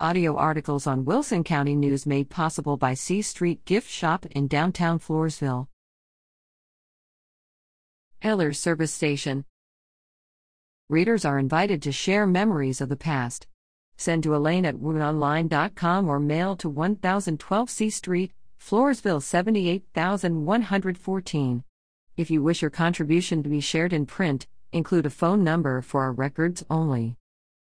Audio articles on Wilson County News made possible by C Street Gift Shop in downtown Floresville. Ehlers' Service Station. Readers are invited to share memories of the past. Send to Elaine at woodonline.com or mail to 1012 C Street, Floresville 78114. If you wish your contribution to be shared in print, include a phone number for our records only.